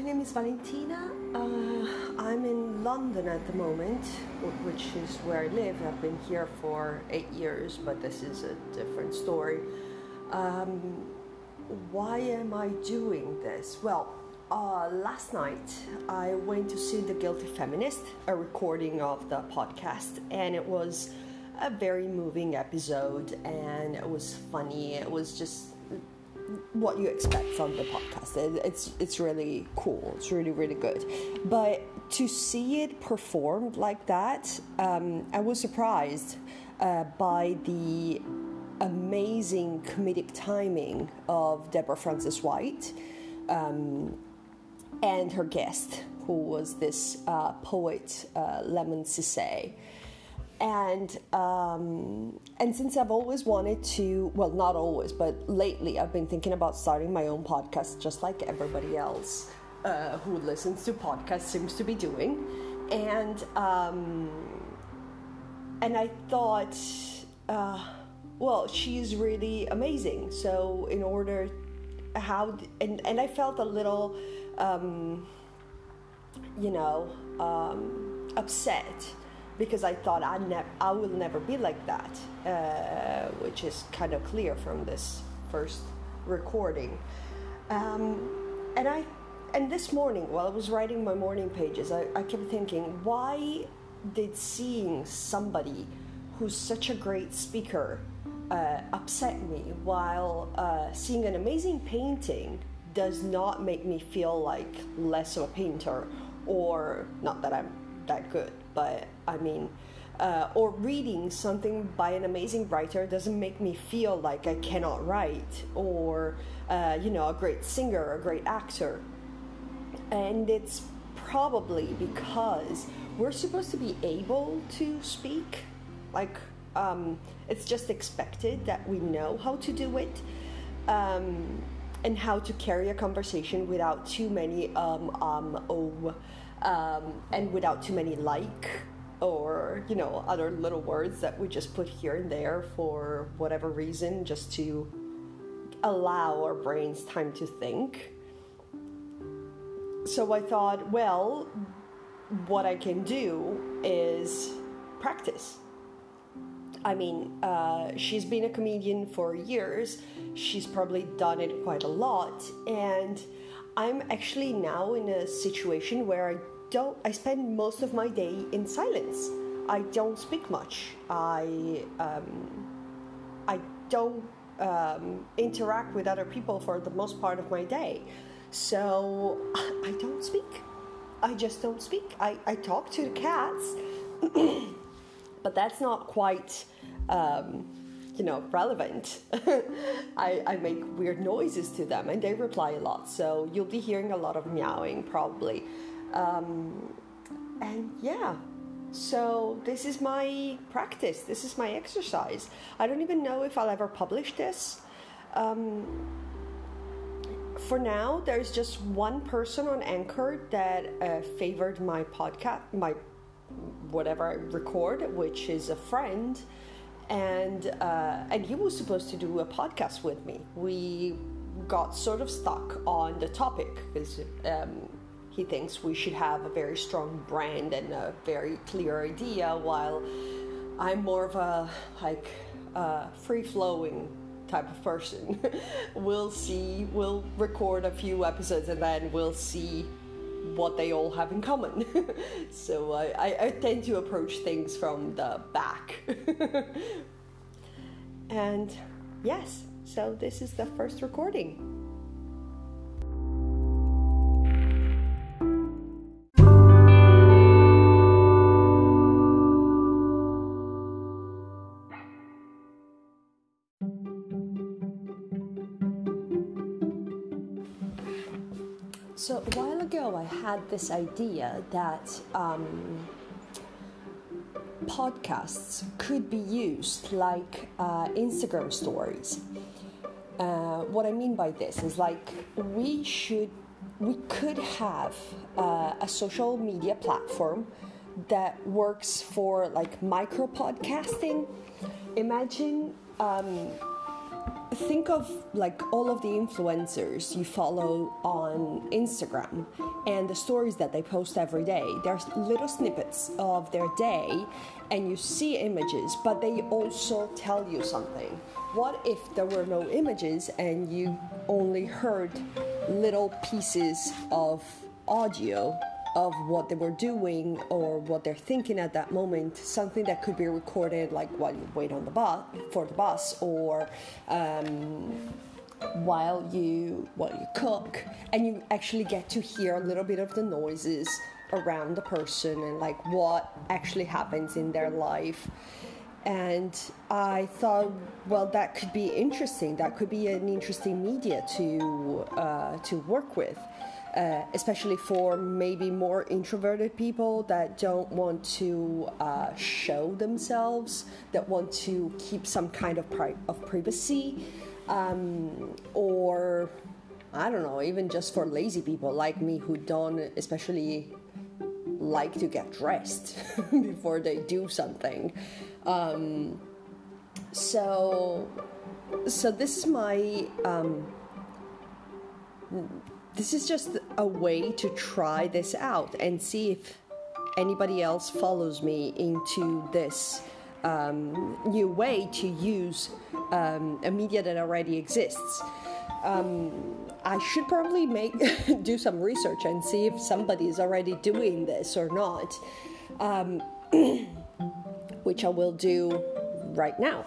my name is Valentina. Uh, I'm in London at the moment, which is where I live. I've been here for eight years, but this is a different story. Um, why am I doing this? Well, uh, last night I went to see The Guilty Feminist, a recording of the podcast, and it was a very moving episode and it was funny. It was just what you expect from the podcast. It's it's really cool. It's really really good. But to see it performed like that, um, I was surprised uh, by the amazing comedic timing of Deborah Frances-White um, and her guest, who was this uh, poet uh, Lemn Sissay and um, and since I've always wanted to, well, not always, but lately I've been thinking about starting my own podcast, just like everybody else uh, who listens to podcasts seems to be doing, and um, and I thought, uh, well, she's really amazing. So in order, how and and I felt a little, um, you know, um, upset because I thought I, ne- I will never be like that, uh, which is kind of clear from this first recording. Um, and I, and this morning while I was writing my morning pages, I, I kept thinking, why did seeing somebody who's such a great speaker uh, upset me, while uh, seeing an amazing painting does not make me feel like less of a painter, or not that I'm that good but I mean, uh, or reading something by an amazing writer doesn't make me feel like I cannot write, or uh, you know, a great singer, a great actor. And it's probably because we're supposed to be able to speak, like um, it's just expected that we know how to do it. Um, and how to carry a conversation without too many um, um, oh, um, and without too many like or you know other little words that we just put here and there for whatever reason just to allow our brains time to think. So i thought well what i can do is practice. I mean uh, she's been a comedian for years. She's probably done it quite a lot. And I'm actually now in a situation where I don't, I spend most of my day in silence. I don't speak much. I, um, I don't um, interact with other people for the most part of my day. So I don't speak. I just don't speak. I, I talk to the cats, but that's not quite. Um, you know relevant. I, I make weird noises to them and they reply a lot. So you'll be hearing a lot of meowing probably. Um, and yeah so this is my practice. This is my exercise. I don't even know if i'll ever publish this. Um, for now there's just one person on anchor that uh, favored my podcast my whatever i record which is a friend and uh, and he was supposed to do a podcast with me. We got sort of stuck on the topic because um, he thinks we should have a very strong brand and a very clear idea, while I'm more of a like uh, free flowing type of person. we'll see. We'll record a few episodes and then we'll see what they all have in common. so I, I, I, tend to approach things from the back. and yes, so this is the first recording. So a while ago, I had this idea that um, podcasts could be used like uh, Instagram stories. Uh, what I mean by this is like we should, we could have uh, a social media platform that works for like micro podcasting. Imagine um, think of like all of the influencers you follow on Instagram and the stories that they post every day. There's little snippets of their day and you see images, but they also tell you something. What if there were no images and you only heard little pieces of audio of what they were doing or what they're thinking at that moment, something that could be recorded like while you wait on the bus for the bus or um, while you while you cook, and you actually get to hear a little bit of the noises around the person and like what actually happens in their life. And I thought, well, that could be interesting. That could be an interesting media to uh, to work with uh, especially for maybe more introverted people that don't want to uh, show themselves, that want to keep some kind of, pri- of privacy, um, or I don't know, even just for lazy people like me who don't especially like to get dressed before they do something. Um, so, so this is my. Um, this is just a way to try this out and see if anybody else follows me into this um, new way to use um, a media that already exists. Um, I should probably make do some research and see if somebody is already doing this or not, um, which I will do right now.